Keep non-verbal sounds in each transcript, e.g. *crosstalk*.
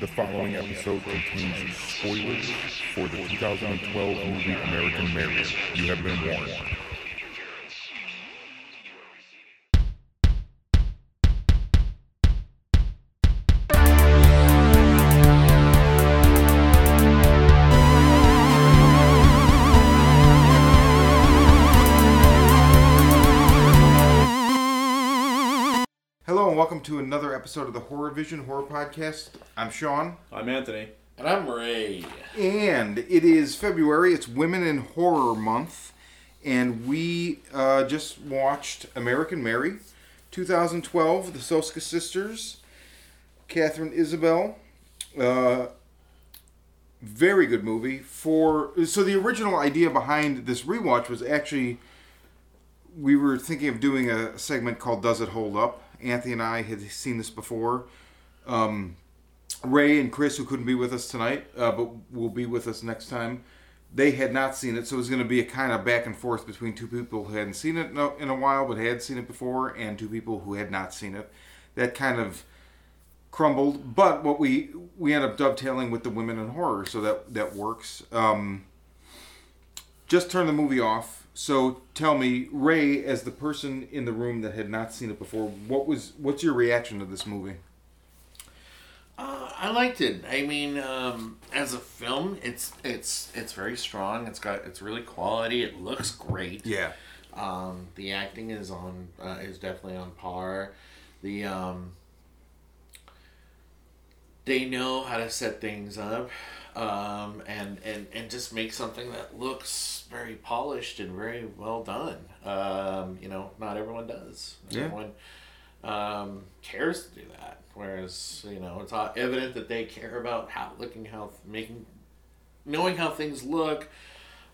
The following episode contains spoilers for the 2012 movie American Mary. You have been warned. Welcome to another episode of the Horror Vision Horror Podcast. I'm Shawn, I'm Anthony. And I'm Ray. and it is February. It's Women in Horror Month, and we uh, just watched American Mary, 2012, the Soska Sisters, Katharine Isabelle. Uh, very good movie. For so the original idea behind this rewatch was actually we were thinking of doing a segment called "Does It Hold Up?" Anthony and I had seen this before. Um, Ray and Chris, who couldn't be with us tonight, uh, but will be with us next time, they had not seen it, so it was going to be a kind of back and forth between two people who hadn't seen it in a, in a while but had seen it before, and two people who had not seen it. That kind of crumbled, but what we we end up dovetailing with the women in horror, so that that works. Um, just turn the movie off. So tell me, Ray, as the person in the room that had not seen it before, what was what's your reaction to this movie? Uh, I liked it. I mean, um, as a film, it's it's it's very strong. It's got it's really quality. It looks great. Yeah. Um, the acting is on uh, is definitely on par. The um, they know how to set things up, um, and and and just make something that looks very polished and very well done. Um, you know, not everyone does. Not Yeah. Everyone um, cares to do that. Whereas you know, it's evident that they care about how looking how making knowing how things look,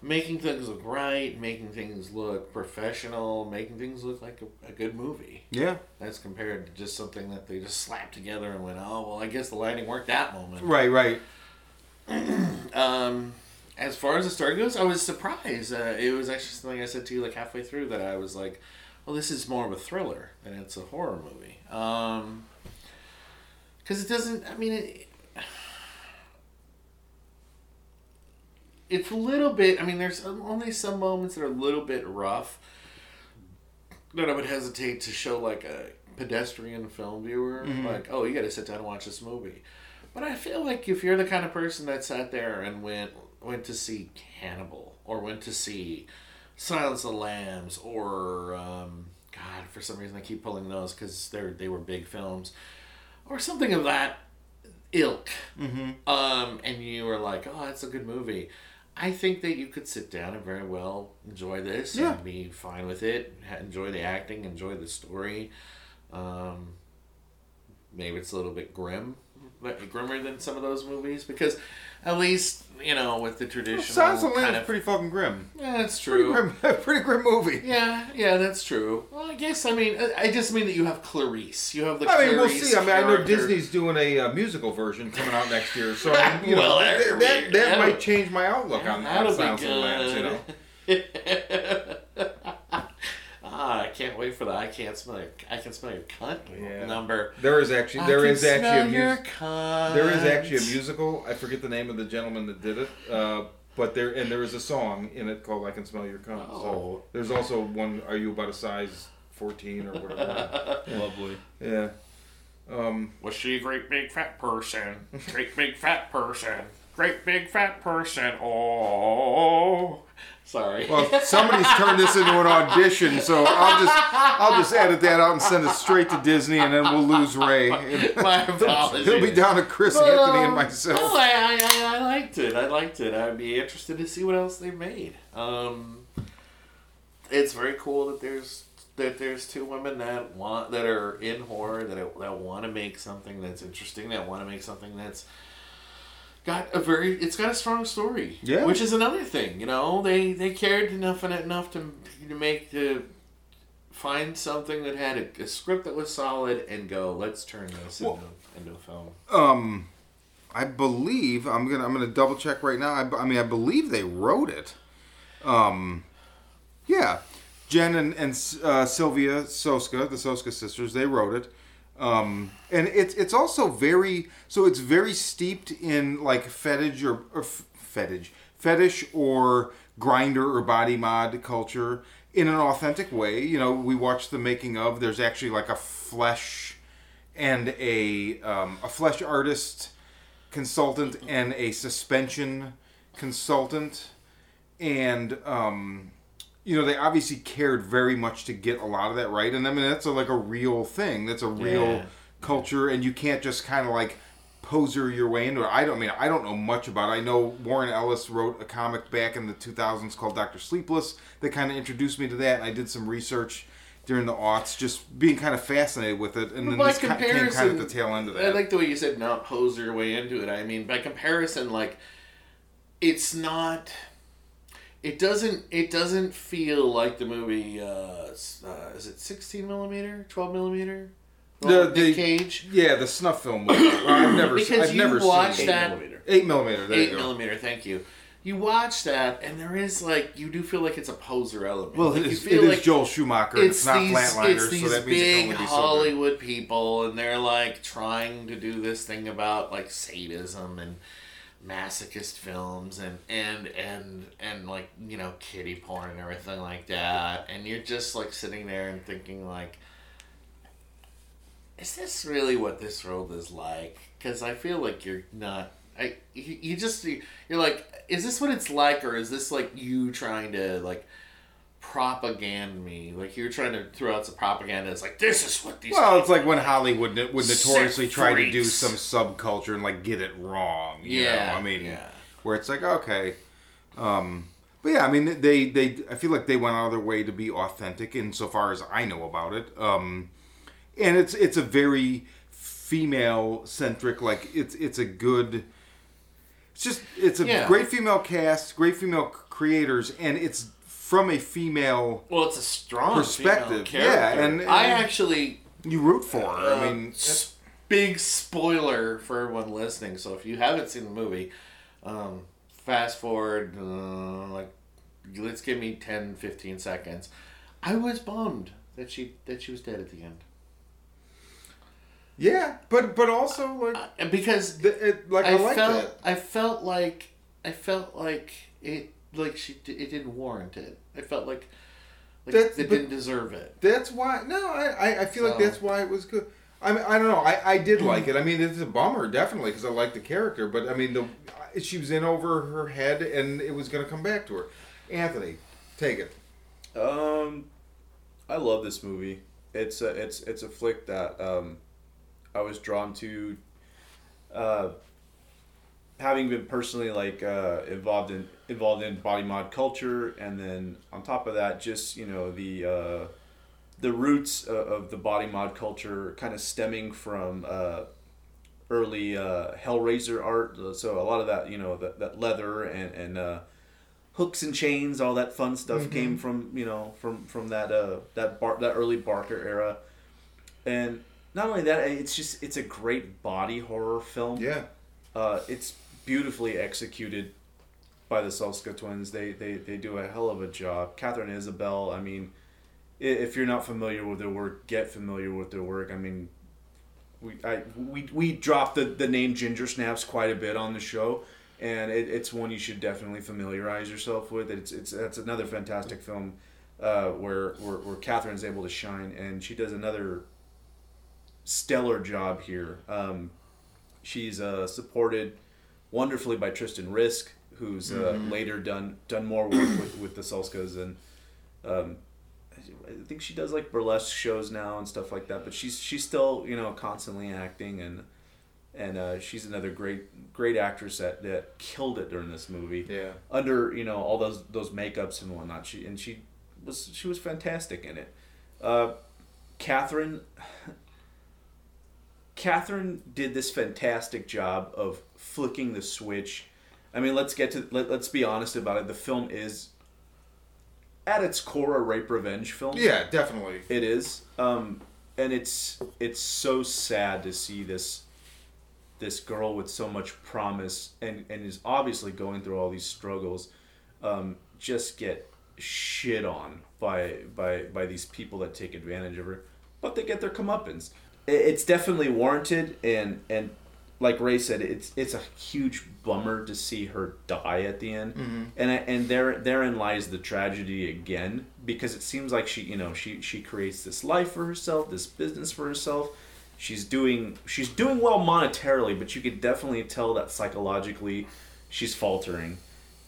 making things look right, making things look professional, making things look like a, a good movie. Yeah. That's compared to just something that they just slapped together and went, oh well, I guess the lighting worked that moment. Right. Right. *clears throat* Um, as far as the story goes, I was surprised. Uh, it was actually something I said to you like halfway through that I was like, well, this is more of a thriller than it's a horror movie. Um, because it doesn't. I mean, it, *sighs* it's a little bit. I mean, there's only some moments that are a little bit rough that I would hesitate to show like a pedestrian film viewer. Like, oh, you got to sit down and watch this movie. But I feel like if you're the kind of person that sat there and went went to see Hannibal or went to see Silence of the Lambs or um, God, for some reason I keep pulling those because they're they were big films or something of that ilk. Mm-hmm. Um, and you were like, oh, that's a good movie. I think that you could sit down and very well enjoy this Yeah. and be fine with it. Enjoy the acting, enjoy the story. Um, maybe it's a little bit grim, grimmer than some of those movies because at least you know with the traditional Silence of the Lambs kind is of pretty fucking grim. yeah, that's Pretty true. grim. *laughs* pretty grim movie. Yeah, yeah, that's true. Well, I guess I mean I- just mean that you have Clarice. You have the. I mean, we'll Clarice see. I mean, I know. Disney's doing a uh, musical version coming out next year, so I mean, you *laughs* know that, that'd that, that might change my outlook on, on That'll Silence of the Lambs. You know. *laughs* ah, I can't wait for that. "I can't smell your I can smell your cunt" Yeah. number. There is actually there I is can actually a smell your music. cunt. There is actually a musical. I forget the name of the gentleman that did it. Uh, but there and there is a song in it called "I Can Smell Your Cunt." Oh. So there's also one. Are you about a size fourteen or whatever? *laughs* Lovely. yeah. Um, Was she a great big fat person? Great big fat person. Great big fat person. Oh, sorry. well, somebody's turned this into an audition, so I'll just I'll just edit that out and send it straight to Disney, and then we'll lose Ray. My *laughs* apologies. He'll be down to Chris But, Anthony and um, myself. No, I, I, I, I liked it. I liked it. I'd be interested to see what else they made. Um, it's very cool that there's that there's two women that want that are in horror that that want to make something that's interesting. That want to make something that's got a very it's got a strong story. Yeah. which is another thing. You know, they they cared enough it enough to to make to find something that had a, a script that was solid and go let's turn this Well- into into a film. Um, I believe I'm gonna I'm gonna double check right now. I, I mean, I believe they wrote it. Um, yeah, Jen and and uh, Sylvia Soska, the Soska sisters, they wrote it. Um, and it's it's also very so it's very steeped in like fetish or, or fetish fetish or grinder or body mod culture in an authentic way. You know, we watched the making of. There's actually like a flesh and a um, a flesh artist consultant and a suspension consultant, and um, you know they obviously cared very much to get a lot of that right. And I mean that's a, like a real thing. That's a real Yeah. culture, and you can't just kind of like poser your way into it. I don't I mean I don't know much about. it. I know Warren Ellis wrote a comic back in the 2000s called Doctor Sleepless that kind of introduced me to that, and I did some research during the aughts, just being kind of fascinated with it, and then by came kind of comparison, at the tail end of I like the way you said not pose your way into it. I mean, by comparison, like it's not. It doesn't. It doesn't feel like the movie. Uh, uh, is it sixteen millimeter, twelve millimeter? The- Nick the- Cage. yeah, the snuff film. Well, I've never, Because I've you never seen that- millimeter. eight millimeter. Eight millimeter. Thank you. You watch that, and there is like you do feel like it's a poser element. Well, like, it is, it is Joel Schumacher. and It's, it's not these, Flatliners, it's these so that means it big only be so. Hollywood people, and they're like trying to do this thing about like sadism and masochist films and and and and like you know kitty porn and everything like that, and you're just like sitting there and thinking like, is this really what this world is like? Because I feel like you're not. I you, you just you're like, is this what it's like, or is this like you trying to like propaganda me? Like you're trying to throw out some propaganda. It's like this is what these. Well, it's like when Hollywood would notoriously try to do some subculture and like get it wrong. You Yeah, know? I mean, yeah. where it's like okay, um, but yeah, I mean they they I feel like they went out of their way to be authentic insofar as I know about it. Um, and it's it's a very female centric like it's it's a good. It's just it's a Yeah. great female cast, great female creators, and it's from a female. Well, it's a strong Perspective, yeah, character. and- I actually You root for her. I Uh, mean, big spoiler for everyone listening. So if you haven't seen the movie, um, fast forward, uh, like, let's give me 10, 15 seconds. I was bummed that she that she was dead at the end, yeah, but but also like and because The, it, like I, I, felt that. I felt like I felt like it like she it didn't warrant it. I felt like like That's- it didn't deserve it. That's why. No, I I, I feel like that's why it was good. I mean, I don't know. I, I did like it. I mean, it's a bummer, definitely, because I like the character. But I mean, the she was in over her head, and it was going to come back to her. Anthony, take it. Um, I love this movie. It's a it's it's a flick that um, I was drawn to. Uh, having been personally like uh, involved in involved in body mod culture, and then on top of that, just you know the uh, the roots of, of the body mod culture kind of stemming from uh, early uh, Hellraiser art. So a lot of that, you know, that, that leather and and uh, hooks and chains, all that fun stuff came from you know from from that uh that bar that early Barker era, and not only that, it's just it's a great body horror film. Yeah. Uh, it's beautifully executed by the Soska twins. They, they they do a hell of a job. Katharine Isabelle. I mean, if you're not familiar with their work, get familiar with their work. I mean, we I we, we dropped the, the name Ginger Snaps quite a bit on the show, and it, it's one you should definitely familiarize yourself with. It's it's that's another fantastic film, uh, where where where Catherine's able to shine, and she does another stellar job here. Um, she's uh, supported wonderfully by Tristan Risk, who's uh, later done done more work with, with the Soskas and. Um, I think she does like burlesque shows now and stuff like that, but she's she's still you know constantly acting and and uh, she's another great great actress that, that killed it during this movie. Yeah. Under you know all those those makeups and whatnot, she and she was she was fantastic in it. Uh, Catherine. Catherine did this fantastic job of flicking the switch. I mean, let's get to let, let's be honest about it. The film is at its core a rape revenge film. Yeah, definitely. It is, um, and it's it's so sad to see this this girl with so much promise and and is obviously going through all these struggles, um, just get shit on by by by these people that take advantage of her, but they get their comeuppance. It- it's definitely warranted, and and like Ray said, it's it's a huge bummer to see her die at the end, and and there therein lies the tragedy again because it seems like she you know she she creates this life for herself, this business for herself. She's doing she's doing well monetarily, but you could definitely tell that psychologically she's faltering,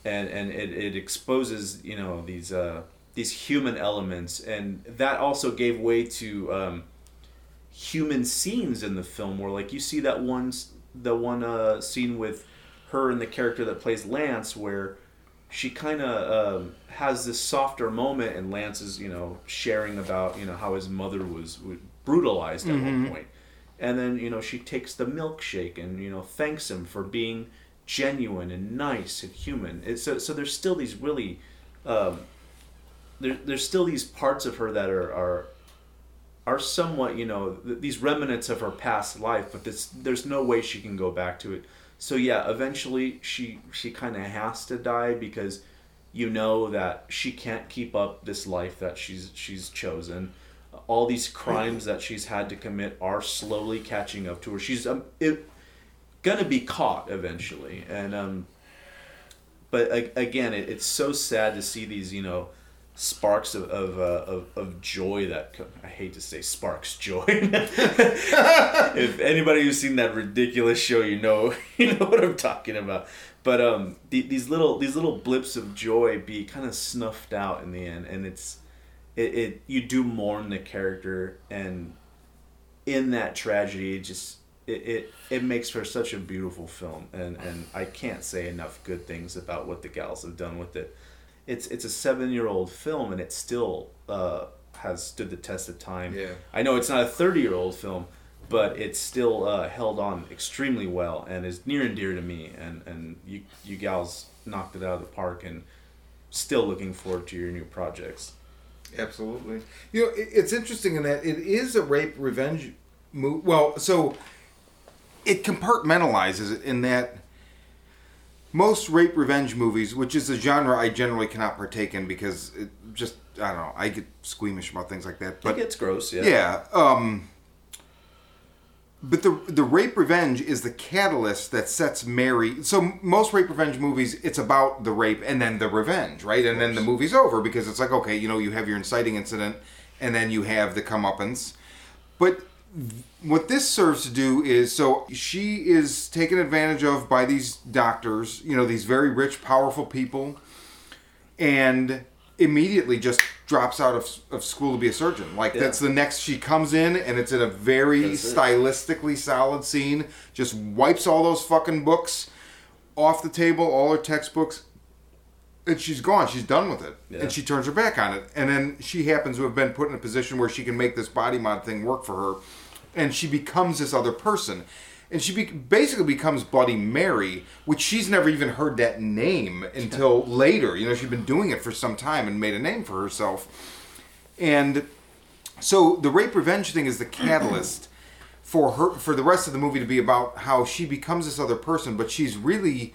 and and it, it exposes you know these uh these human elements, and that also gave way to. Um, human scenes in the film where like you see that one the one uh, scene with her and the character that plays Lance where she kind of um, has this softer moment and Lance is you know sharing about you know how his mother was, brutalized at one point. And then you know she takes the milkshake and you know thanks him for being genuine and nice and human. It's, so, so there's still these really um, there, there's still these parts of her that are, are are somewhat, you know, th- these remnants of her past life, but this, there's no way she can go back to it. So yeah, eventually she she kind of has to die because you know that she can't keep up this life that she's she's chosen. All these crimes that she's had to commit are slowly catching up to her. She's um, it, gonna be caught eventually, and um, but again, it, it's so sad to see these, you know, sparks of of, uh, of of joy that I hate to say sparks joy. *laughs* if anybody who's seen that ridiculous show, you know *laughs* you know what I'm talking about. But um, the, these little these little blips of joy be kind of snuffed out in the end, and it's it, it you do mourn the character, and in that tragedy, it just it, it it makes for such a beautiful film, and and I can't say enough good things about what the gals have done with it. It's it's a seven year old film, and it still uh, has stood the test of time. Yeah. I know it's not a thirty year old film, but it's still uh, held on extremely well and is near and dear to me. And and you you gals knocked it out of the park, and still looking forward to your new projects. Absolutely. You know, it, it's interesting in that it is a rape revenge movie. Well, so it compartmentalizes it in that most rape revenge movies, which is a genre I generally cannot partake in because it just I don't know I get squeamish about things like that. But It gets gross, yeah. yeah, um, but the the rape revenge is the catalyst that sets Mary. So most rape revenge movies, it's about the rape and then the revenge, right? And then the movie's over because it's like okay, you know, you have your inciting incident, and then you have the comeuppance. But what this serves to do is so she is taken advantage of by these doctors, you know, these very rich, powerful people, and immediately just drops out of, of school to be a surgeon. Like Yeah. that's the next she comes in, and it's in a very stylistically solid scene. Just wipes all those fucking books off the table, all her textbooks, and she's gone. She's done with it, Yeah. and she turns her back on it. And then she happens to have been put in a position where she can make this body mod thing work for her, and she becomes this other person. And she be- basically becomes Bloody Mary, which she's never even heard that name until later. You know, she'd been doing it for some time and made a name for herself. And so the rape revenge thing is the *clears throat* catalyst for her for the rest of the movie to be about how she becomes this other person, but she's really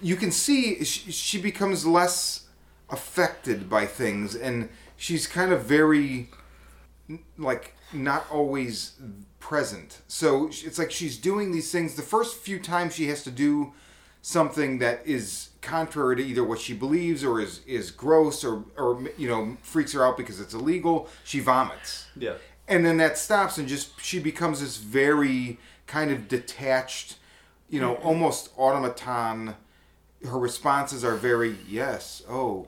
you can see she, she becomes less affected by things and she's kind of very like not always present. So it's like she's doing these things. The first few times she has to do something that is contrary to either what she believes or is is gross or or you know freaks her out because it's illegal she vomits. Yeah. and then that stops and just she becomes this very kind of detached you know almost automaton. Her responses are very yes oh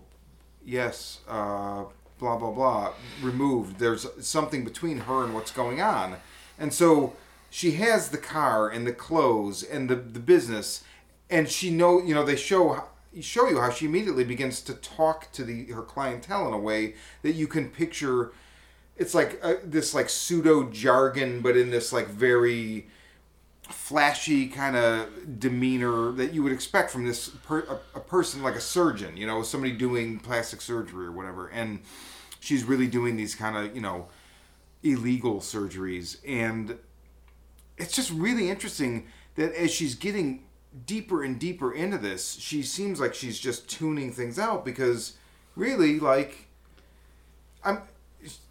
yes uh, blah blah blah removed. There's something between her and what's going on. And so she has the car and the clothes and the, the business and she know you know they show show you how she immediately begins to talk to the her clientele in a way that you can picture it's like uh, this like pseudo jargon but in this like very flashy kind of demeanor that you would expect from this per, a, a person like a surgeon you know somebody doing plastic surgery or whatever. And she's really doing these kind of you know illegal surgeries. And it's just really interesting that as she's getting deeper and deeper into this she seems like she's just tuning things out because really like i'm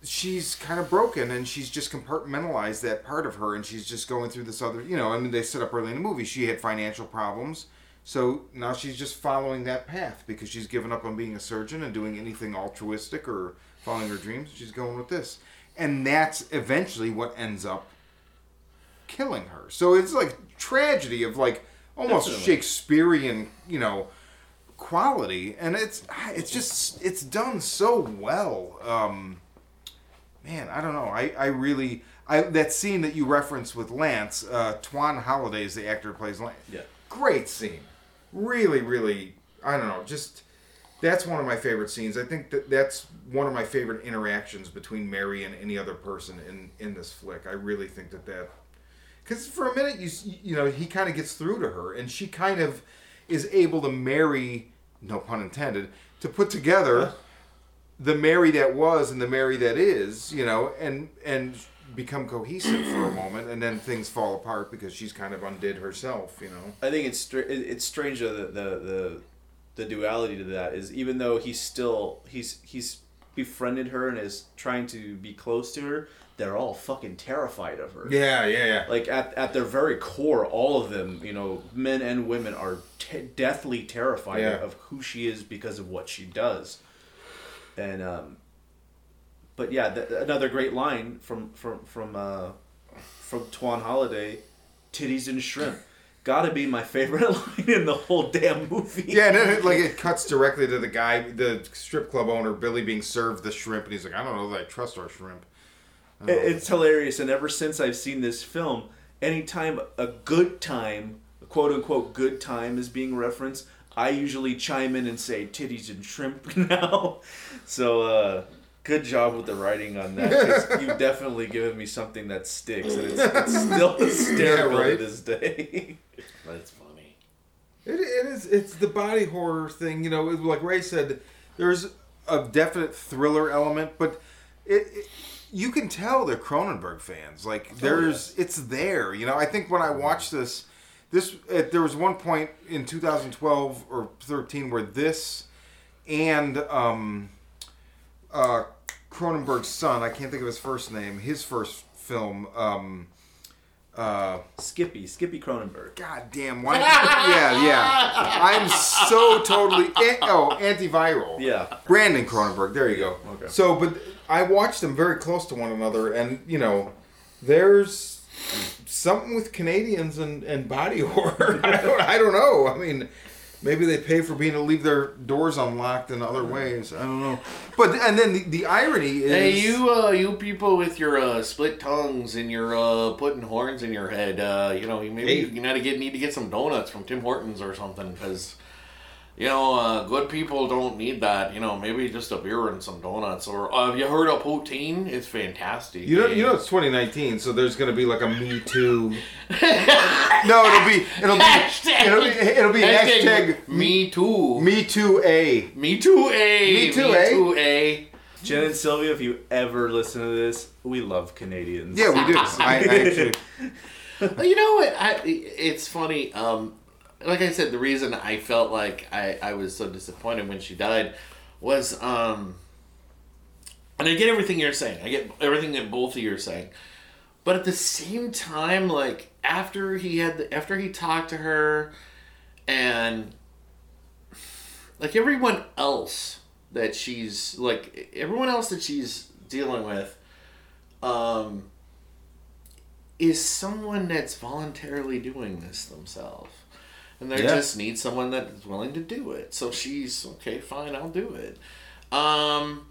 she's kind of broken and she's just compartmentalized that part of her and she's just going through this other you know i mean they set up early in the movie. She had financial problems. So now she's just following that path because she's given up on being a surgeon and doing anything altruistic or following her dreams she's going with this. And that's eventually what ends up killing her. So it's like tragedy of like almost Definitely. shakespearean you know quality. And it's it's just it's done so well. Um man i don't know. I i really i that scene that you referenced with lance uh twan holiday is the actor who plays lance Yeah. great scene. Really really i don't know just that's one of my favorite scenes. I think that that's one of my favorite interactions between mary and any other person in in this flick. I really think that that because for a minute you you know he kind of gets through to her and she kind of is able to marry no pun intended to put together the mary that was and the mary that is you know and and become cohesive for a moment and then things fall apart because she's kind of undid herself you know? I think it's str- it's strange that the the the duality to that is even though he's still he's he's befriended her and is trying to be close to her, they're all fucking terrified of her. yeah yeah yeah Like at, at their very core, all of them, you know, men and women are te- deathly terrified Yeah. of who she is because of what she does. And um, but yeah, th- another great line from from from uh, from Twan Holiday, "Titties and shrimp." Gotta be my favorite *laughs* line in the whole damn movie. Yeah, it, like it cuts directly to the guy, the strip club owner, Billy, being served the shrimp, and he's like, "I don't know that I trust our shrimp." It- It's hilarious, and ever since I've seen this film, anytime a good time, a quote unquote good time, is being referenced, I usually chime in and say titties and shrimp *laughs* now. So, uh, good job with the writing on that. 'cause *laughs* You've definitely given me something that sticks, and it's, it's *laughs* still hysterical right? to this day. *laughs* That's funny. It, it is. It's the body horror thing. You know, it- like Ray said, there's a definite thriller element, but it, it you can tell they're Cronenberg fans. Like there's, it's there. You know, I think when I watched this, this uh, there was one point in 2012 or 13 where this and um, uh, Cronenberg's son, I can't think of his first name, his first film. Um, uh, Skippy, Skippy Cronenberg. God damn! Why? yeah, yeah. I'm so totally an- oh antiviral. Yeah. Brandon Cronenberg. There you go. Okay. So, but I watched them very close to one another, and you know, there's something with Canadians and, and body *laughs* horror. I don't, I don't know. I mean, maybe they pay for being to leave their doors unlocked in other ways. I don't know. But and then the, the irony is, Hey, you, uh, you people with your uh, split tongues and your uh, putting horns in your head. Uh, you know, you maybe Hey. you gotta get need to get some donuts from Tim Hortons or something because. You know, uh, good people don't need that. You know, maybe just a beer and some donuts. Or uh, have you heard of poutine? It's fantastic. You know, you know, it's 2019, so there's gonna be like a Me Too. *laughs* no, it'll be, it'll be, Hashtag- it'll be, it'll be hashtag me too. Me Too A. Me too, a. Me too, A. Me too, a. Jen and Sylvia, if you ever listen to this, we love Canadians. Yeah, we do. *laughs* I, I actually, *laughs* you know what? I, it's funny. Um, like I said, the reason I felt like I, I was so disappointed when she died was, um, and I get everything you're saying. I get everything that both of you are saying, but at the same time, like after he had, the, after he talked to her, and like everyone else that she's like everyone else that she's dealing with, um, is someone that's voluntarily doing this themselves. And they Yeah. just need someone that is willing to do it. So she's okay, fine, I'll do it. Um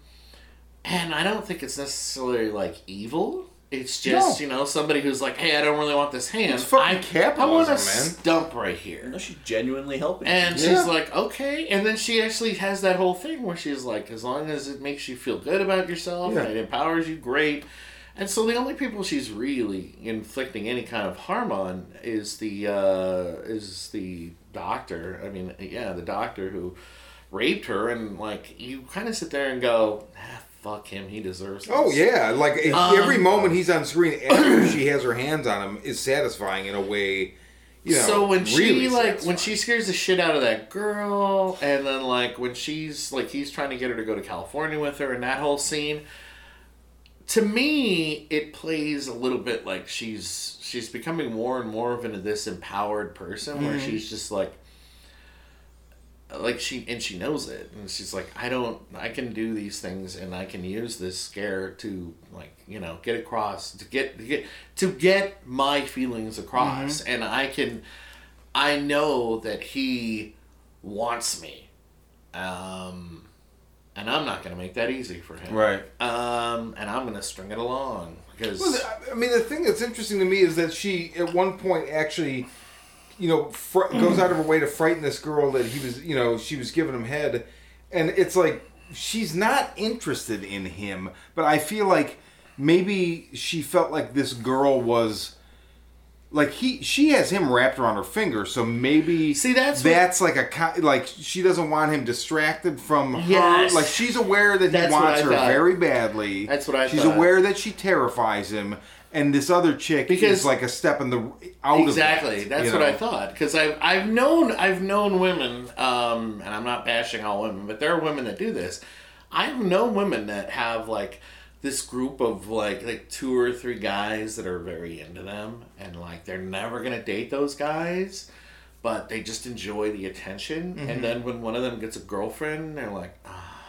and I don't think it's necessarily like evil. It's just, No. you know, somebody who's like, Hey, I don't really want this hand. It's fucking I, I want a man. stump right here. No, she's genuinely helping. And Yeah. she's like, okay. And then she actually has that whole thing where she's like, as long as it makes you feel good about yourself Yeah. and it empowers you, great. And so the only people she's really inflicting any kind of harm on is the uh, is the doctor. I mean, yeah, the doctor who raped her, and like you kind of sit there and go, ah, "Fuck him, he deserves." This. oh yeah, like Um, every moment he's on screen after she has her hands on him is satisfying in a way. You know, so when she really like when she scares the shit out of that girl, and then like when she's like he's trying to get her to go to California with her, and that whole scene, to me, it plays a little bit like she's she's becoming more and more of into this empowered person where she's just like like she and she knows it. And she's like i don't i can do these things and i can use this scare to like you know get across to get to get to get my feelings across. And i can i know that he wants me. Um and i'm not going to make that easy for him Right. um and i'm going to string it along because Well, I- I mean, the thing that's interesting to me is that she, at one point, actually, you know, fr- goes out of her way to frighten this girl that he was, you know, she was giving him head, and it's like she's not interested in him, but I feel like maybe she felt like this girl was. Like he, she has him wrapped around her finger, so maybe See, that's what- that's like a like she doesn't want him distracted from her. Yes. Like she's aware that he That's what wants her thought. very badly. That's what I She's thought. aware that she terrifies him, and this other chick Because- is like a step in the out exactly of that. that's you what i thought because I've, I've known i've known women um, and i'm not bashing all women but there are women that do this i've known women that have like this group of like like two or three guys that are very into them and like they're never gonna date those guys but they just enjoy the attention Mm-hmm. and then when one of them gets a girlfriend they're like ah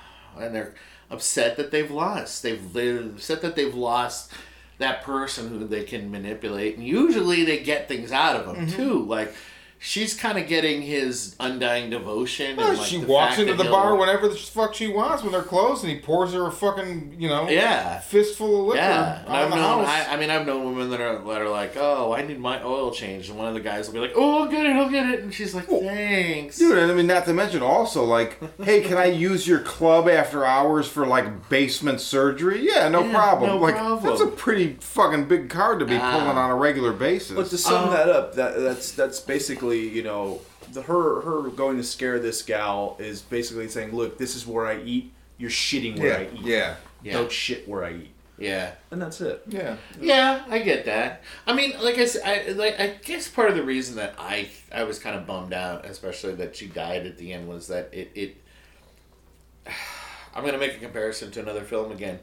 and they're upset that they've lost they've they're upset that they've lost that person who they can manipulate and usually they get things out of them Mm-hmm. too like she's kind of getting his undying devotion Well, and like she the walks into the bar whenever the fuck she wants when they're closed, and he pours her a fucking you know yeah fistful of liquor Yeah, and I've known. I, I mean, I've known women that are that are like, "Oh, I need my oil changed," and one of the guys will be like, "Oh, I'll get it, I'll get it," and she's like, "Thanks." Dude, and I mean, not to mention also like, *laughs* hey, can I use your club after hours for like basement surgery? Yeah, no Yeah, problem. no like, problem. that's a pretty fucking big card to be Ah. pulling on a regular basis. But to sum Um, that up, that that's that's basically you know the her her going to scare this gal is basically saying, look, this is where I eat. You're shitting where I eat. yeah, Yeah. Don't shit where I eat. Yeah. And that's it. yeah. Yeah, I get that. I mean, like I said, I, like, I guess part of the reason that I I was kind of bummed out, especially that she died at the end, was that it. it *sighs* I'm gonna make a comparison to another film again.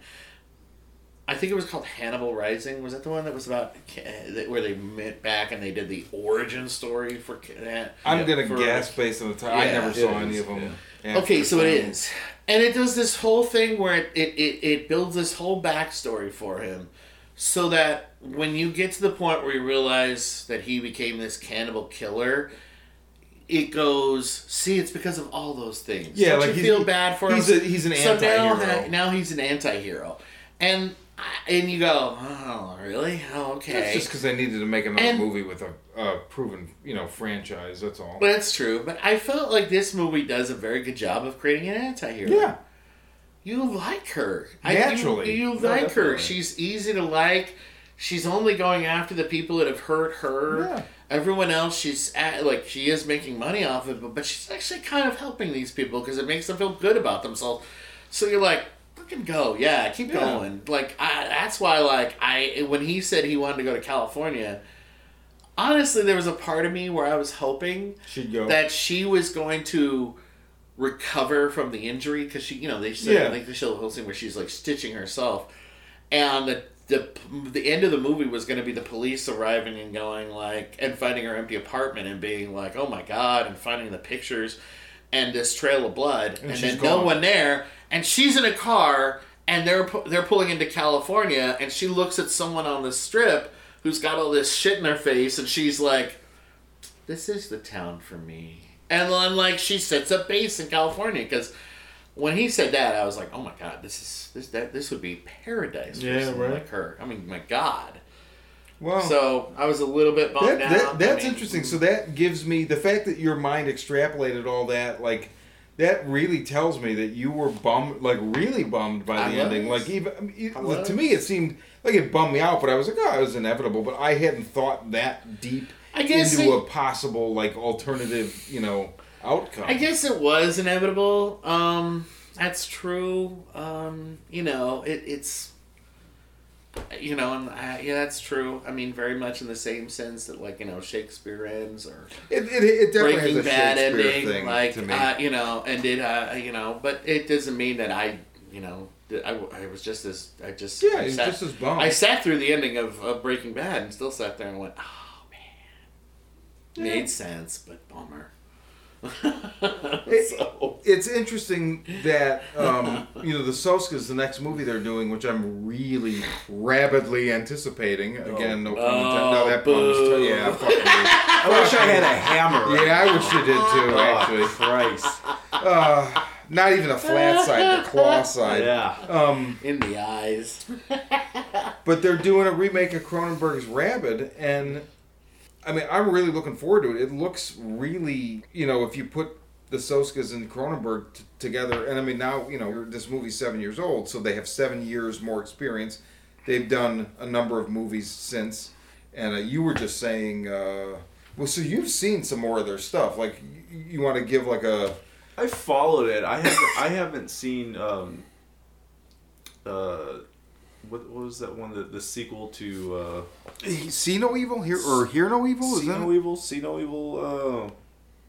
I think it was called Hannibal Rising. Was that the one that was about uh, where they met back and they did the origin story for? ca- uh, I'm gonna for- guess based on the time. I never saw is, any of them. Okay, so it is. And it does this whole thing where it, it, it, it builds this whole backstory for him so that when you get to the point where you realize that he became this cannibal killer, it goes, see, it's because of all those things. Yeah, Don't like you feel bad for him? he's a- he's an so now, anti-hero. now he's an anti-hero. And, and you go, oh, really? Oh, okay. That's just because I needed to make another And- movie with a, a proven, you know, franchise. That's all. That's true. But I felt like this movie does a very good job of creating an anti-hero. yeah, You like her. Naturally. I, you you No, like her. She's easy to like. She's only going after the people that have hurt her. Yeah. Everyone else, she's at, like she is making money off of it, but she's actually kind of helping these people because it makes them feel good about themselves. So you're like, fucking go, yeah, keep Yeah. going. Like I, that's why, like I, when he said he wanted to go to California, honestly, there was a part of me where I was hoping she'd go. that she was going to recover from the injury because she, you know, they said Yeah. like they show the whole scene where she's like stitching herself, and the the the end of the movie was going to be the police arriving and going like and finding her empty apartment and being like, oh my god, and finding the pictures and this trail of blood, and, she's then no one there, and she's in a car. And they're they're pulling into California, and she looks at someone on the strip who's got all this shit in her face, and she's like, this is the town for me. And then like she sets up base in California because when he said that, I was like, oh my god, this is this that this would be paradise for Yeah, someone right. like her. I mean, my god. well, So I was a little bit bummed That, out. that, that's I mean, interesting. Mm. So that gives me the fact that your mind extrapolated all that, like that really tells me that you were bummed, like really bummed by I the ending. Like even I mean, it- I to me, it seemed like it bummed me out, but I was like, oh, it was inevitable. But I hadn't thought that deep into it- a possible like alternative, you know, outcome. I guess it was inevitable. Um, that's true. Um, you know, it, it's. You know, and I, yeah, that's true. I mean, very much in the same sense that, like, you know, Shakespeare ends or it, it, it definitely Breaking has a Bad ending, like uh, you know, and it, uh, you know, but it doesn't mean that I, you know, I, I was just as I just Yeah, I was just as bummed. I sat through the ending of, of Breaking Bad and still sat there and went, oh man, made sense, but bummer. *laughs* so It's interesting that um, you know the Soska's the next movie they're doing, which I'm really rabidly anticipating. Again, no pun intended. No, that pun was Oh, yeah. Fuck me. I wish I had a hammer. right Yeah, I wish you did too. Oh, Actually, Christ. uh, not even a flat side, the claw side. Yeah. Um, in the eyes. but they're doing a remake of Cronenberg's Rabid, and I mean, I'm really looking forward to it. It looks really, you know, if you put the Soskas and Cronenberg t- together, and I mean, now, you know, this movie's seven years old, so they have seven years more experience. They've done a number of movies since, and uh, you were just saying, uh, well, so you've seen some more of their stuff. Like, you, you want to give like a, I followed it. I haven't. I haven't seen. Um, uh, what, what was that one? The, the sequel to uh, see no evil here or hear no evil? Is See? No Evil. See No Evil. Uh,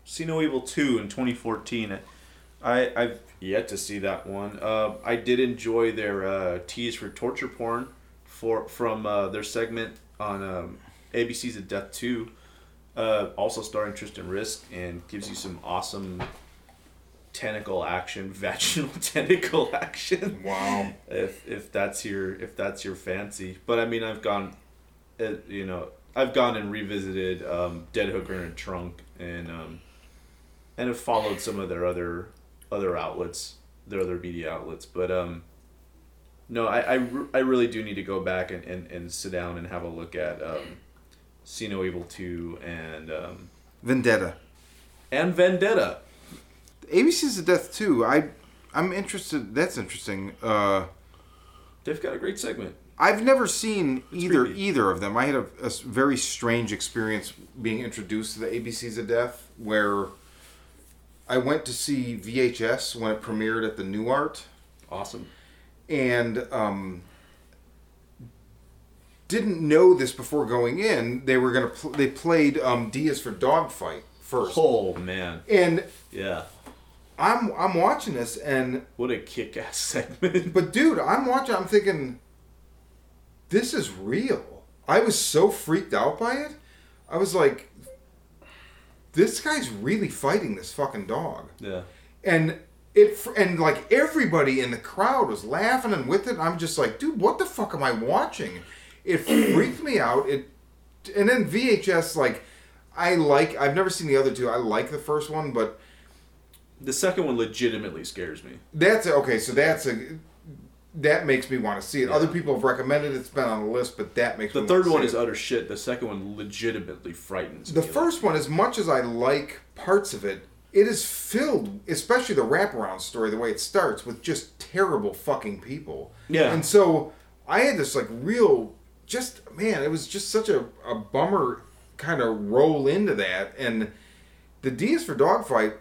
See No Evil two in 2014. I I've yet to see that one. Uh, I did enjoy their uh, tease for torture porn for from uh, their segment on um, ABC's of Death two. Uh, also starring Tristan Risk and gives you some awesome tentacle action, *laughs* vaginal tentacle action. Wow. If if that's your if that's your fancy, but I mean I've gone, uh, you know I've gone and revisited um, Dead Hooker and Trunk and um, and have followed some of their other other outlets, their other media outlets, but um. No, I, I, I really do need to go back and, and, and sit down and have a look at um, See No Evil 2 and um, Vendetta. and Vendetta. ABC's of Death too. I, I'm interested. That's interesting. Uh, They've got a great segment. I've never seen either creepy. either of them. I had a very strange experience being introduced to the ABCs of Death, where I went to see VHS when it premiered at the Nuart, Awesome. and um, didn't know this before going in. They were gonna pl- they played um, D is for Dogfight first, Oh man, and yeah. I'm I'm watching this and What a kick-ass *laughs* segment. But dude, I'm watching. I'm thinking, this is real. I was so freaked out by it. I was like, this guy's really fighting this fucking dog, yeah. and it and like everybody in the crowd was laughing and with it. I'm just like, dude, what the fuck am I watching? It *clears throat* freaked me out. It and then VHS like. I like. I've never seen the other two. I like the first one, but The second one legitimately scares me. That's okay. So that's a that makes me want to see it. Other people have recommended it. It's been on the list, but that makes The third one is it. utter shit. The second one legitimately frightens the me. first one. As much as I like parts of it, it is filled, especially the wraparound story, the way it starts with just terrible fucking people. Yeah. and so I had this like real, just man, it was just such a, a bummer kind of roll into that, and the D is for dogfight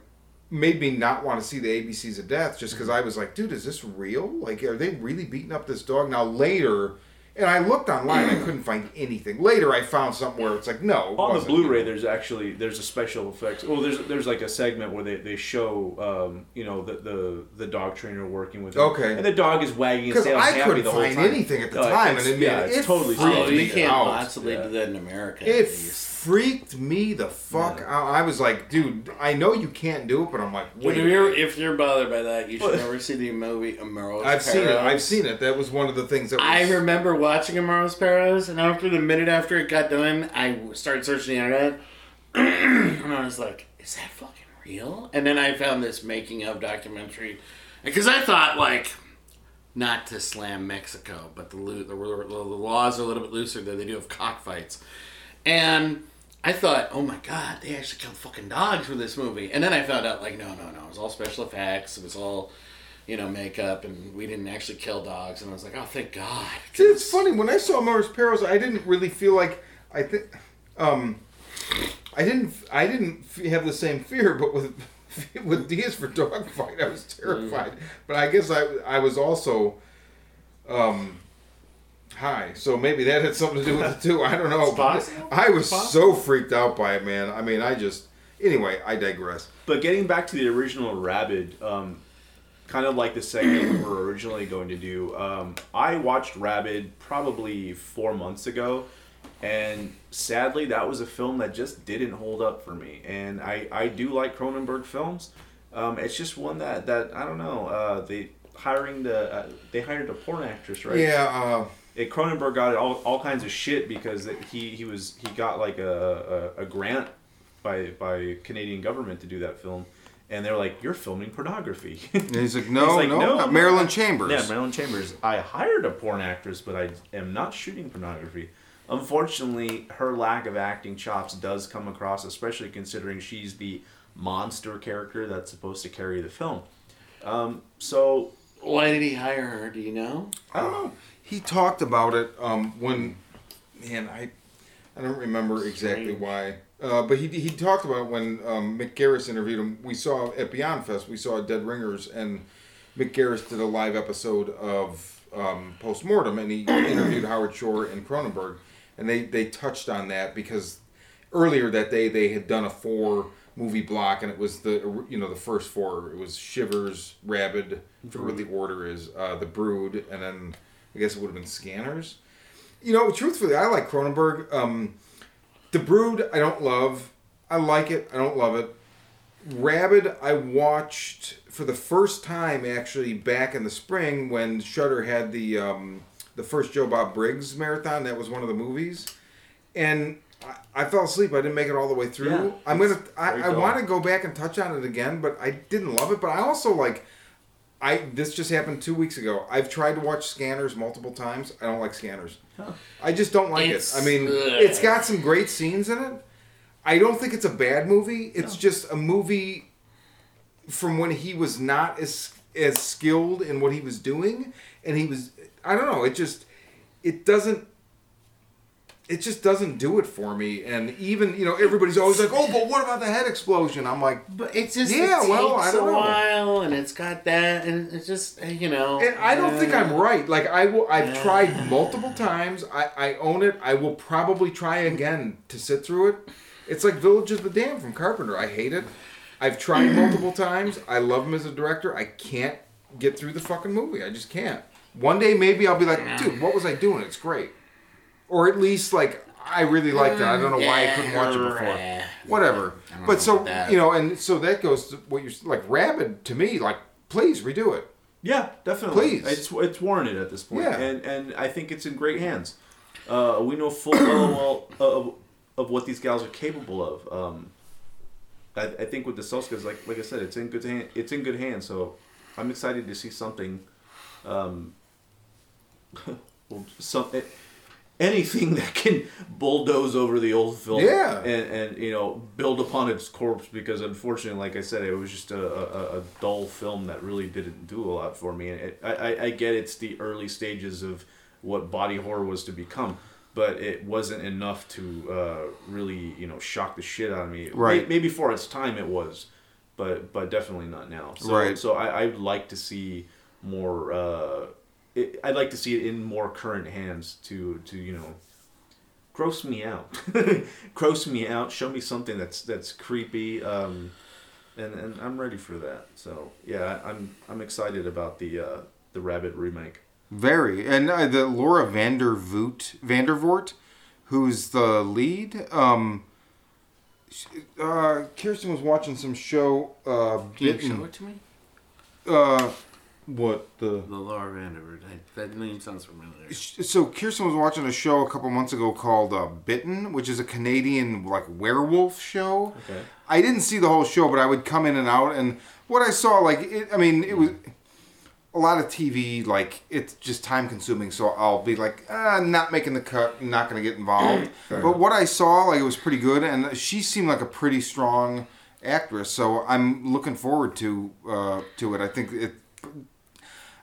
made me not want to see the ABCs of Death just because I was like, dude, is this real? Like, are they really beating up this dog? Now, later, and I looked online, I couldn't find anything. Later, I found something where it's like, no. it On the wasn't. Blu-ray, there's actually there's a special effects. Well, there's there's like a segment where they, they show um, you know the, the the dog trainer working with him. Okay. and the dog is wagging his Because tail. I happy couldn't the whole find time. anything at the No, time, it's- and it, yeah, it, it's totally freaked Oh, you can't out. possibly Yeah. that in America. It at least. Freaked me the fuck out. I was like, dude, I know you can't do it, but I'm like, If wait. you're, if you're bothered by that, you should never see the movie Amores I've seen it. I've seen it. That was one of the things that was, I remember watching Amores Perros, and after the minute after it got done, I started searching the internet, *clears throat* and I was like, "Is that fucking real?" And then I found this making of documentary, because I thought like, not to slam Mexico, but the, the the the laws are a little bit looser than they do of cockfights, and. I thought, oh my god, they actually killed fucking dogs for this movie. And then I found out, like, no, no, no, it was all special effects. It was all, you know, makeup, and we didn't actually kill dogs. And I was like, oh, thank God. See, it's funny when I saw Amores Perros, I didn't really feel like I think, um, I didn't, I didn't have the same fear, but with *laughs* with Diaz for dogfight, I was terrified. But I guess I I was also, um, high, so maybe that had something to do with it too. I don't know. I was so freaked out by it, man. I mean, I just anyway. I digress. But getting back to the original Rabid, um, kind of like the segment we were originally going to do. Um, I watched Rabid probably four months ago, and sadly, that was a film that just didn't hold up for me. And I, I do like Cronenberg films. Um, it's just one that, that I don't know. Uh, they hiring the uh, they hired a porn actress, right? Yeah, uh, it, Cronenberg got all, all kinds of shit because it, he, he was he got like a, a, a grant by by Canadian government to do that film, and they're like, "You're filming pornography." *laughs* and he's like, no, He's like, no, "No, not Marilyn. Chambers. yeah, Marilyn Chambers. I hired a porn actress, but I am not shooting pornography. Unfortunately, her lack of acting chops does come across, especially considering she's the monster character that's supposed to carry the film. Um, so Why did he hire her? Do you know? I don't know. He talked about it um, when, man, I, I don't remember exactly why, uh, but he he talked about it when um, Mick Garris interviewed him. We saw at Beyond Fest, we saw Dead Ringers, and Mick Garris did a live episode of um, Postmortem, and he *coughs* interviewed Howard Shore and Cronenberg, and they they touched on that because earlier that day they had done a four movie block and it was the you know the first four. It was shivers rabid I forget what the order is uh, the brood and then i guess it would have been scanners. You know truthfully i like cronenberg. Um, the brood i don't love. I like it. I don't love it. Rabid i watched for the first time actually back in the spring when shutter had the um, the first joe bob briggs marathon. That was one of the movies. And I, I fell asleep. I didn't make it all the way through. Yeah, I'm gonna. I, I want to go back and touch on it again, but I didn't love it. But I also like. I this just happened two weeks ago. I've tried to watch Scanners multiple times. I don't like Scanners. I just don't like It's- it. I mean, ugh. it's got some great scenes in it. I don't think it's a bad movie. It's just a movie from when he was not as as skilled in what he was doing, and he was. I don't know. It just. It doesn't it just doesn't do it for me. And even you know everybody's always like, "Oh, but what about the head explosion?" I'm like, But it's just Yeah, it well, I don't a know. while, and it's got that, and it's just you know. and I don't think uh, I'm right. Like I will, I've Yeah. tried multiple times. I I own it. I will probably try again to sit through it. It's like Village of the Damned from Carpenter. I hate it. I've tried multiple times. I love him as a director. I can't get through the fucking movie. I just can't. One day maybe I'll be like, dude, what was I doing? It's great. Or at least like I really liked it. I don't know why I couldn't watch it before. Yeah. whatever. But so you know, and so that goes to what you're like. Rabid to me, like, please redo it. Yeah, definitely. Please. It's it's warranted at this point, Yeah. and and I think it's in great hands. Uh, we know full well of, of what these gals are capable of. Um, I, I think with the Soskas, like like I said, it's in good hand, it's in good hands. So I'm excited to see something. Um, *laughs* well, some anything *laughs* that can bulldoze over the old film, Yeah. and and you know build upon its corpse because unfortunately, like I said, it was just a, a, a dull film that really didn't do a lot for me. And it, I, I get it's the early stages of what body horror was to become. But it wasn't enough to uh, really, you know, shock the shit out of me. Right. May- Maybe for its time it was, but but definitely not now. So, Right. So I, I'd like to see more. Uh, it, I'd like to see it in more current hands to to you know gross me out, *laughs* gross me out. Show me something that's that's creepy, um, and and I'm ready for that. So yeah, I'm I'm excited about the uh, the Rabid remake. Very, and uh, the Laura Vandervoort, Vandervoort, who's the lead. Um, she- uh, Kirsten was watching some show. Uh, Can you Bitten- show it to me? uh, what the? The Laura Vandervoort. I- That name sounds familiar. So Kirsten was watching a show a couple months ago called uh, Bitten, which is a Canadian like werewolf show. Okay. I didn't see the whole show, but I would come in and out, and what I saw, like, it, I mean, it was a lot of TV. Like, it's just time consuming, so I'll be like, ah, not making the cut, not going to get involved. *clears throat* but what I saw, like, it was pretty good, and she seemed like a pretty strong actress. So I'm looking forward to uh, to it. I think it.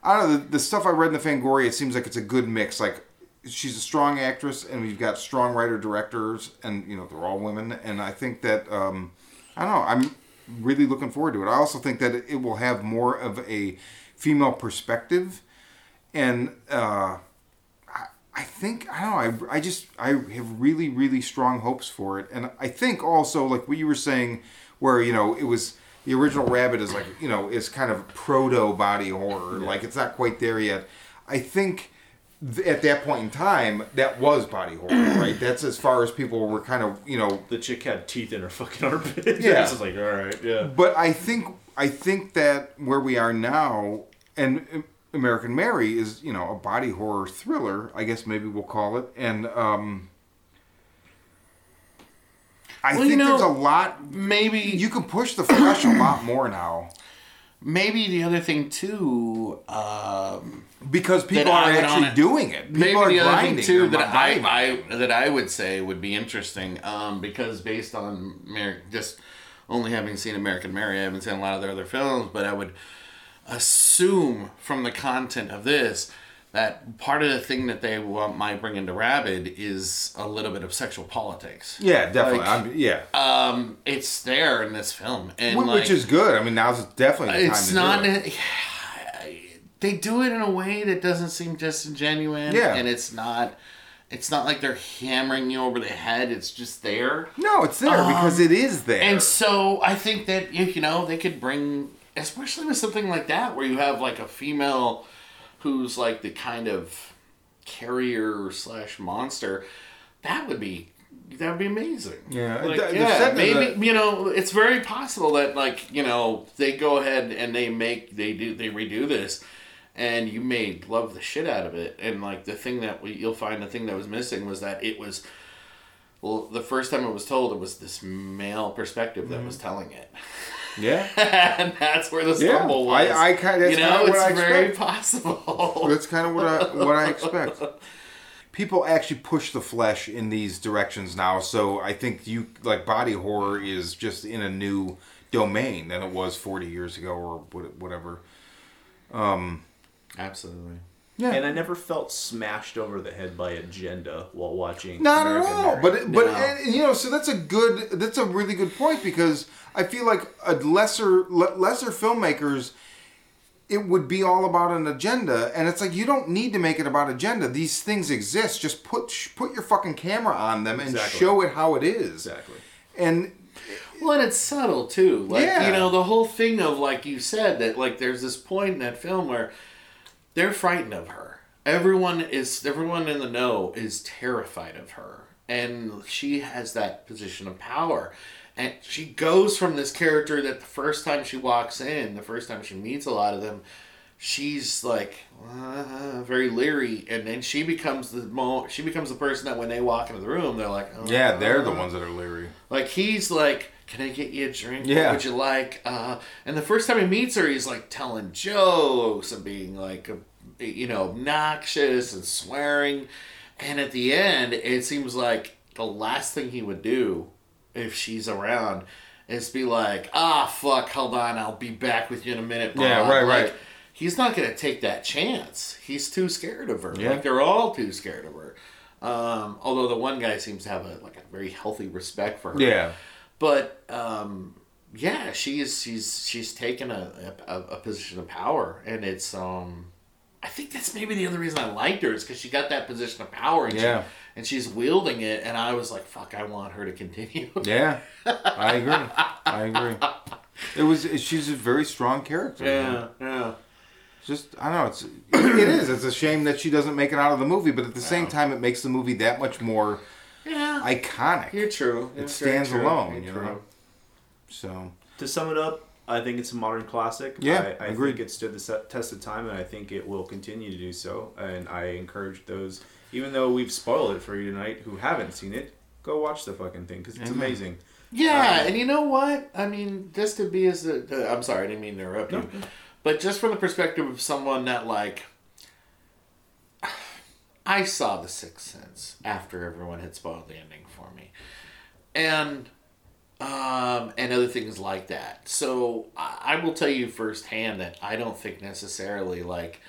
I don't know the, the stuff I read in the Fangoria. It seems like it's a good mix. Like she's a strong actress, and we've got strong writer directors, and you know they're all women. And I think that um, I don't know. I'm really looking forward to it. I also think that it will have more of a female perspective, and uh, I, I think I don't know. I, I just I have really really strong hopes for it, and I think also like what you were saying, where you know it was the original Rabid is like you know is kind of proto body horror. Like it's not quite there yet. I think th- at that point in time that was body horror, *clears throat* right? That's as far as people were kind of you know. The chick had teeth in her fucking armpit. *laughs* Yeah. it's like all right, yeah. But I think I think that where we are now and. uh, American Mary is, you know, a body horror thriller, I guess maybe we'll call it. And um I Well, think you know, there's a lot Maybe *clears throat* you can push the flesh a lot more now maybe the other thing too. Um, because people are actually doing it. People maybe are the other thing too that I. I that I would say would be interesting um, because based on Mer- just only having seen American Mary, I haven't seen a lot of their other films, but I would assume from the content of this that part of the thing that they want, might bring into Rabid is a little bit of sexual politics. yeah, definitely. like, I'm, yeah, Um, it's there in this film, and Wh- like, which is good. I mean, now's definitely the time it's to not do it. *sighs* they do it in a way that doesn't seem disingenuous Yeah. and it's not it's not like they're hammering you over the head it's just there No, it's there because it is there. Um, and so i think that you know they could bring especially with something like that where you have like a female who's like the kind of carrier slash monster that would be that would be amazing. Yeah, like, the- the yeah setting of maybe the- you know it's very possible that like you know they go ahead and they make they do they redo this and you may love the shit out of it. And like the thing that we, you'll find the thing that was missing was that it was well the first time it was told it was this male perspective that mm-hmm. was telling it *laughs* yeah, *laughs* and that's where the Yeah, stumble was I- I kinda- that's you know it's I very expect. possible that's kind of what I what I *laughs* expect. People actually push the flesh in these directions now, so I think you like body horror is just in a new domain than it was 40 years ago or what- whatever. Um, absolutely Yeah. And I never felt smashed over the head by agenda while watching. Not American at all. Mary. But it- but No. and, and, you know, so that's a good that's a really good point because I feel like a lesser lesser filmmakers it would be all about an agenda and it's like you don't need to make it about agenda. These things exist. Just put put your fucking camera on them and Exactly. show it how it is. exactly. And Well, and it's subtle too. Like Yeah. you know, the whole thing of like you said that like there's this point in that film where they're frightened of her. Everyone is everyone in the know is terrified of her. And she has that position of power. And she goes from this character that the first time she walks in, the first time she meets a lot of them, she's like uh, very leery, and then she becomes the mo- she becomes the person that when they walk into the room, they're like, oh, yeah, they're the uh, ones that are leery. like he's like, "Can I get you a drink? Yeah. What would you like?" Uh, and the first time he meets her, he's like telling jokes and being like, you know, obnoxious and swearing. And at the end, it seems like the last thing he would do if she's around is be like, "Ah, fuck, hold on, I'll be back with you in a minute." Yeah, right, Like, right. He's not gonna take that chance. He's too scared of her. Yeah. Like they're all too scared of her. Um, although the one guy seems to have a like a very healthy respect for her. Yeah. But um, yeah, she's she's she's taken a, a, a position of power, and it's um, I think that's maybe the other reason I liked her is because she got that position of power, and Yeah. she, and she's wielding it, and I was like, fuck, I want her to continue. *laughs* Yeah. I agree. I agree. It was she's a very strong character. yeah, yeah. just I don't know. It's it is. It's a shame that she doesn't make it out of the movie, but at the same time, it makes the movie that much more Yeah, iconic. you're true. It It's very stands true. alone, You're you true. know. So To sum it up, I think it's a modern classic. Yeah, I, I agreed. think it stood the se- test of time, and I think it will continue to do so. And I encourage those, even though we've spoiled it for you tonight, who haven't seen it, go watch the fucking thing because it's Amen. amazing. Yeah, Um, and you know what? I mean, just to be as a, uh, I'm sorry, I didn't mean to interrupt you, but just from the perspective of someone that like, I saw The Sixth Sense after everyone had spoiled the ending for me, and um, and other things like that. So I, I will tell you firsthand that I don't think necessarily like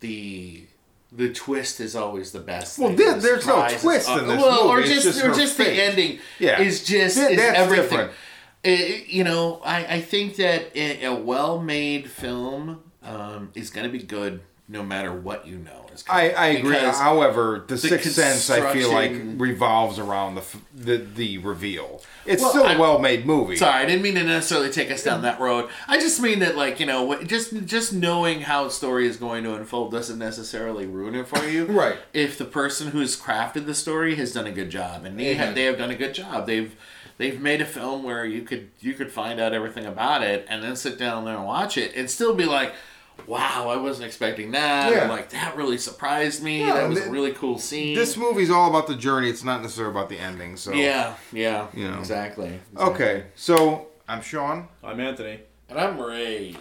the the twist is always the best. Well, thing. there- The there's no twist in this well, or movie. It's just, just or just the ending Yeah. is just That- is everything. It- you know, I, I think that a, a well-made film um, is going to be good no matter what you know. Is I, I agree. However, the, Sixth Sense, I feel like revolves around the the, the reveal. It's Well, still a well-made movie. Sorry, I didn't mean to necessarily take us down that road. I just mean that, like you know, just just knowing how a story is going to unfold doesn't necessarily ruin it for you. *laughs* Right. If the person who's crafted the story has done a good job, and they have they have done a good job, they've they've made a film where you could you could find out everything about it, and then sit down there and watch it, and still be like. Wow, I wasn't expecting that. Yeah. And like that really surprised me. Yeah, that was a really cool scene. This movie's all about the journey. It's not necessarily about the ending. So yeah, yeah, You know. exactly. Okay, so I'm Shawn. I'm Anthony. And I'm Ray.